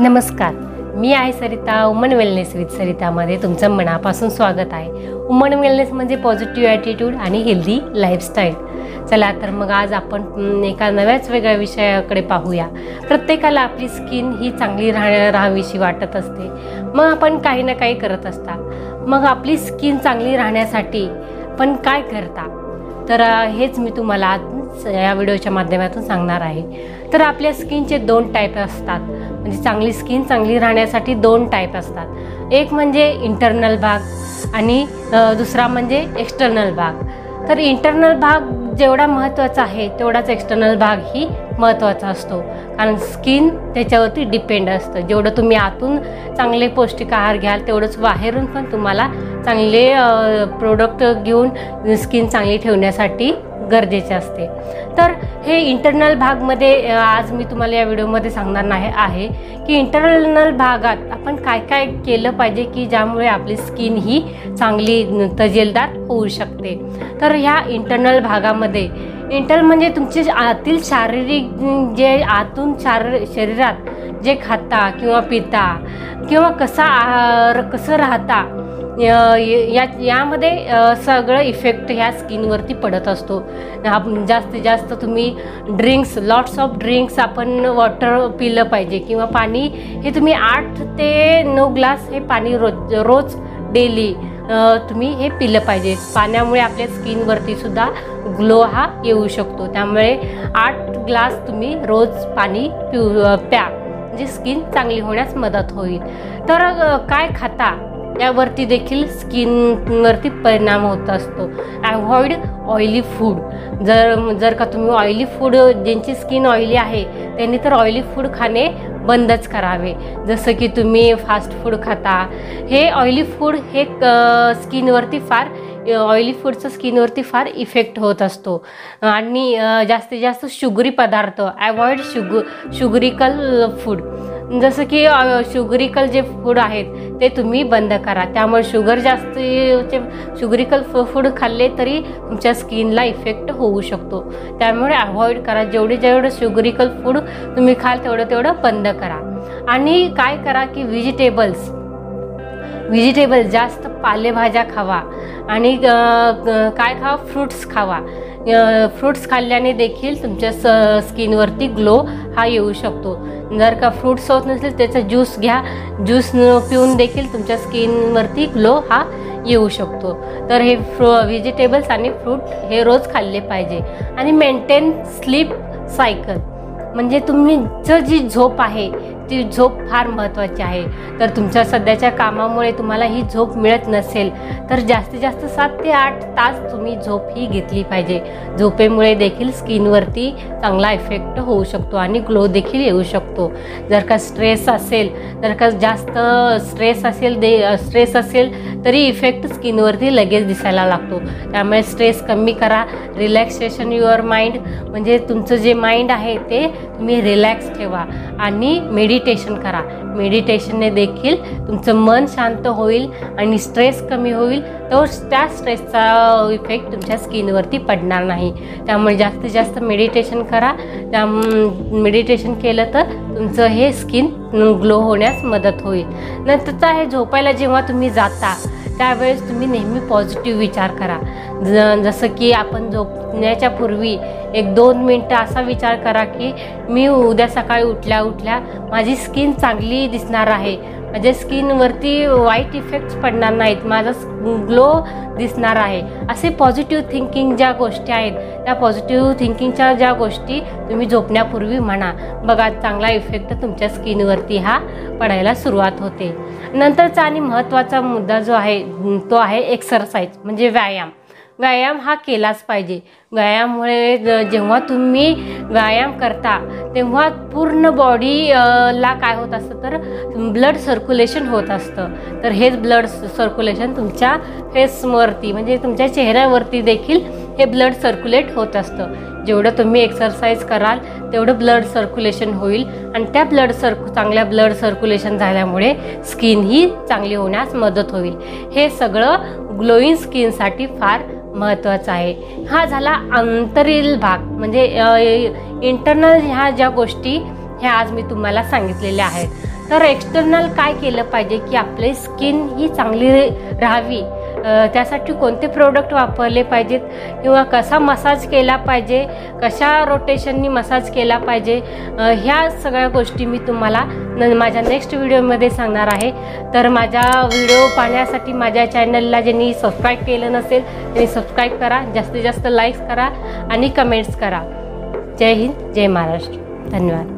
नमस्कार. मी आहे सरिता उमन वेलनेस विथ सरितामध्ये तुमचं मनापासून स्वागत आहे. उमन वेलनेस म्हणजे पॉझिटिव्ह ॲटिट्यूड आणि हेल्दी लाईफस्टाईल चला तर मग आज आपण एका नव्याच वेगळ्या विषयाकडे पाहूया. प्रत्येकाला आपली स्किन ही चांगली राह राहावीशी वाटत असते. मग आपण काही ना काही करत असतात मग आपली स्किन चांगली राहण्यासाठी पण काय करता? तर हेच मी तुम्हाला आज या व्हिडिओच्या माध्यमातून सांगणार आहे. तर आपल्या स्किनचे दोन टाईप असतात. म्हणजे चांगली स्किन चांगली राहण्यासाठी दोन टाईप असतात. एक म्हणजे इंटरनल भाग आणि दुसरा म्हणजे एक्स्टर्नल भाग. तर इंटरनल भाग जेवढा महत्त्वाचा आहे तेवढाच एक्स्टर्नल भाग ही महत्त्वाचा असतो. कारण स्किन त्याच्यावरती डिपेंड असतं. जेवढं तुम्ही आतून चांगले पौष्टिक आहार घ्याल तेवढंच बाहेरून पण तुम्हाला चांगले प्रोडक्ट घेऊन स्किन चांगली ठेवण्यासाठी गरजेचे असते. तर हे इंटरनल भागमध्ये आज मी तुम्हाला या व्हिडिओमध्ये सांगणार नाही आहे की इंटरनल भागात आपण काय काय केलं पाहिजे की ज्यामुळे आपली स्किन ही चांगली तजेलदार होऊ शकते. तर ह्या इंटरनल भागामध्ये इंटर म्हणजे तुमचे आतील शारीरिक जे आतून शार शरीरात जे खाता किंवा पिता किंवा कसा आहार कसं राहता या यामध्ये सगळं इफेक्ट ह्या स्किनवरती पडत असतो. जास्तीत जास्त तुम्ही ड्रिंक्स लॉट्स ऑफ ड्रिंक्स आपण वॉटर पिलं पाहिजे किंवा पाणी हे तुम्ही आठ ते नऊ ग्लास हे पाणी रोज रोज डेली तुम्ही हे पिलं पाहिजे. पाण्यामुळे आपल्या स्किनवरती सुद्धा ग्लो हा येऊ शकतो. त्यामुळे आठ ग्लास तुम्ही रोज पाणी पिऊ प्या. म्हणजे तुमची स्किन चांगली होण्यास मदत होईल. तर काय खाता यावरती देखील स्किनवरती परिणाम होत असतो. अवॉइड ऑइली फूड जर जर का तुम्ही ऑइली फूड ज्यांची स्किन ऑइली आहे त्यांनी तर ऑइली फूड खाणे बंदच करावे. जसं की तुम्ही फास्ट फूड खाता. हे ऑइली फूड हे स्किनवरती फार ऑइली फूडचं स्किनवरती फार इफेक्ट होत असतो. आणि जास्तीत जास्त शुगरी पदार्थ अवॉइड शुग शुगरिकल फूड जसं की शुगरिकल जे फूड आहेत ते तुम्ही बंद करा. त्यामुळे शुगर जास्तीचे शुगरिकल फूड खाल्ले तरी तुमच्या स्किनला इफेक्ट होऊ शकतो. त्यामुळे अवॉइड करा. जेवढे जेवढं शुगरिकल फूड तुम्ही खाल तेवढं तेवढं बंद करा. आणि काय करा की व्हेजिटेबल्स व्हेजिटेबल जास्त पालेभाज्या खावा आणि काय खावा? फ्रुट्स खावा. फ्रुट्स खाल्ल्याने देखील तुमच्या स स्किनवरती ग्लो हा येऊ शकतो. जर का फ्रुट्स होत नसेल त्याचा ज्यूस घ्या. ज्यूस पिऊन देखील तुमच्या स्किनवरती ग्लो हा येऊ शकतो. तर हे फ्रु व्हेजिटेबल्स आणि फ्रूट हे रोज खाल्ले पाहिजे. आणि मेंटेन स्लीप सायकल. म्हणजे तुमचं जी झोप आहे ती झोप फार महत्त्वाची आहे. तर तुमच्या सध्याच्या कामामुळे तुम्हाला ही झोप मिळत नसेल तर जास्तीत जास्त सात ते आठ तास तुम्ही झोप ही घेतली पाहिजे. झोपेमुळे देखील स्किनवरती चांगला इफेक्ट होऊ शकतो आणि ग्लो देखील येऊ शकतो. जर का स्ट्रेस असेल जर का जास्त स्ट्रेस असेल दे स्ट्रेस असेल तरी इफेक्ट स्किनवरती लगेच दिसायला लागतो. त्यामुळे स्ट्रेस कमी करा रिलॅक्सेशन युअर माइंड म्हणजे तुमचं जे माइंड आहे ते तुम्ही रिलॅक्स ठेवा आणि मेडिटेशन करा. मेडिटेशनने देखील तुमचं मन शांत होईल आणि स्ट्रेस कमी होईल. तो त्या स्ट्रेसचा इफेक्ट तुमच्या स्किनवरती पडणार नाही. त्यामुळे जास्तीत जास्त मेडिटेशन करा. त्या मेडिटेशन केलं तर तुमचं हे स्किन ग्लो होण्यास मदत होईल. नंतरचं आहे झोपायला जेव्हा तुम्ही जाता त्यावेळेस तुम्ही नेहमी पॉझिटिव्ह विचार करा. ज जसं की आपण झोप झोपण्याच्या पूर्वी एक दोन मिनटं असा विचार करा की मी उद्या सकाळी उठल्या उठल्या माझी स्किन चांगली दिसणार आहे. माझ्या स्किनवरती वाईट इफेक्ट्स पडणार नाहीत. माझा ग्लो दिसणार आहे. असे पॉझिटिव्ह थिंकिंग ज्या गोष्टी आहेत त्या पॉझिटिव्ह थिंकिंगच्या ज्या गोष्टी तुम्ही झोपण्यापूर्वी म्हणा. बघा चांगला इफेक्ट तुमच्या स्किनवरती हा पडायला सुरुवात होते. नंतरचा आणि महत्त्वाचा मुद्दा जो आहे तो आहे एक्सरसाइज म्हणजे व्यायाम. व्यायाम हा केलाच पाहिजे. व्यायामामुळे जेव्हा तुम्ही व्यायाम करता तेव्हा पूर्ण बॉडी ला काय होत असतं तर ब्लड सर्क्युलेशन होत असतं. तर हेच ब्लड सर्क्युलेशन तुमच्या फेसवरती म्हणजे तुमच्या चेहऱ्यावरती देखील हे ब्लड सर्क्युलेट होत असतं. जेवढं तुम्ही एक्सरसाइज कराल तेवढं ब्लड सर्क्युलेशन होईल. आणि त्या ब्लड सर्कु चांगल्या ब्लड सर्क्युलेशन झाल्यामुळे स्किन ही चांगली होण्यास मदत होईल. हे सगळं ग्लोईंग स्किनसाठी फार महत्त्वाचा आहे. हा झाला अंतरील भाग. म्हणजे इंटरनल ह्या ज्या गोष्टी ह्या आज मी तुम्हाला सांगितलेल्या आहेत. तर एक्सटर्नल काय केलं पाहिजे की आपली स्किन ही चांगली राहावी? त्यासाठी कोणते प्रोडक्ट वापरले पाहिजेत किंवा कसा मसाज केला पाहिजे कशा रोटेशननी मसाज केला पाहिजे ह्या सगळ्या गोष्टी मी तुम्हाला न माझ्या नेक्स्ट व्हिडिओमध्ये सांगणार आहे. तर माझ्या व्हिडिओ पाहण्यासाठी माझ्या चॅनलला ज्यांनी सबस्क्राईब केलं नसेल त्यांनी सबस्क्राईब करा. जास्तीत जास्त लाईक्स करा आणि कमेंट्स करा. जय हिंद जय महाराष्ट्र. धन्यवाद.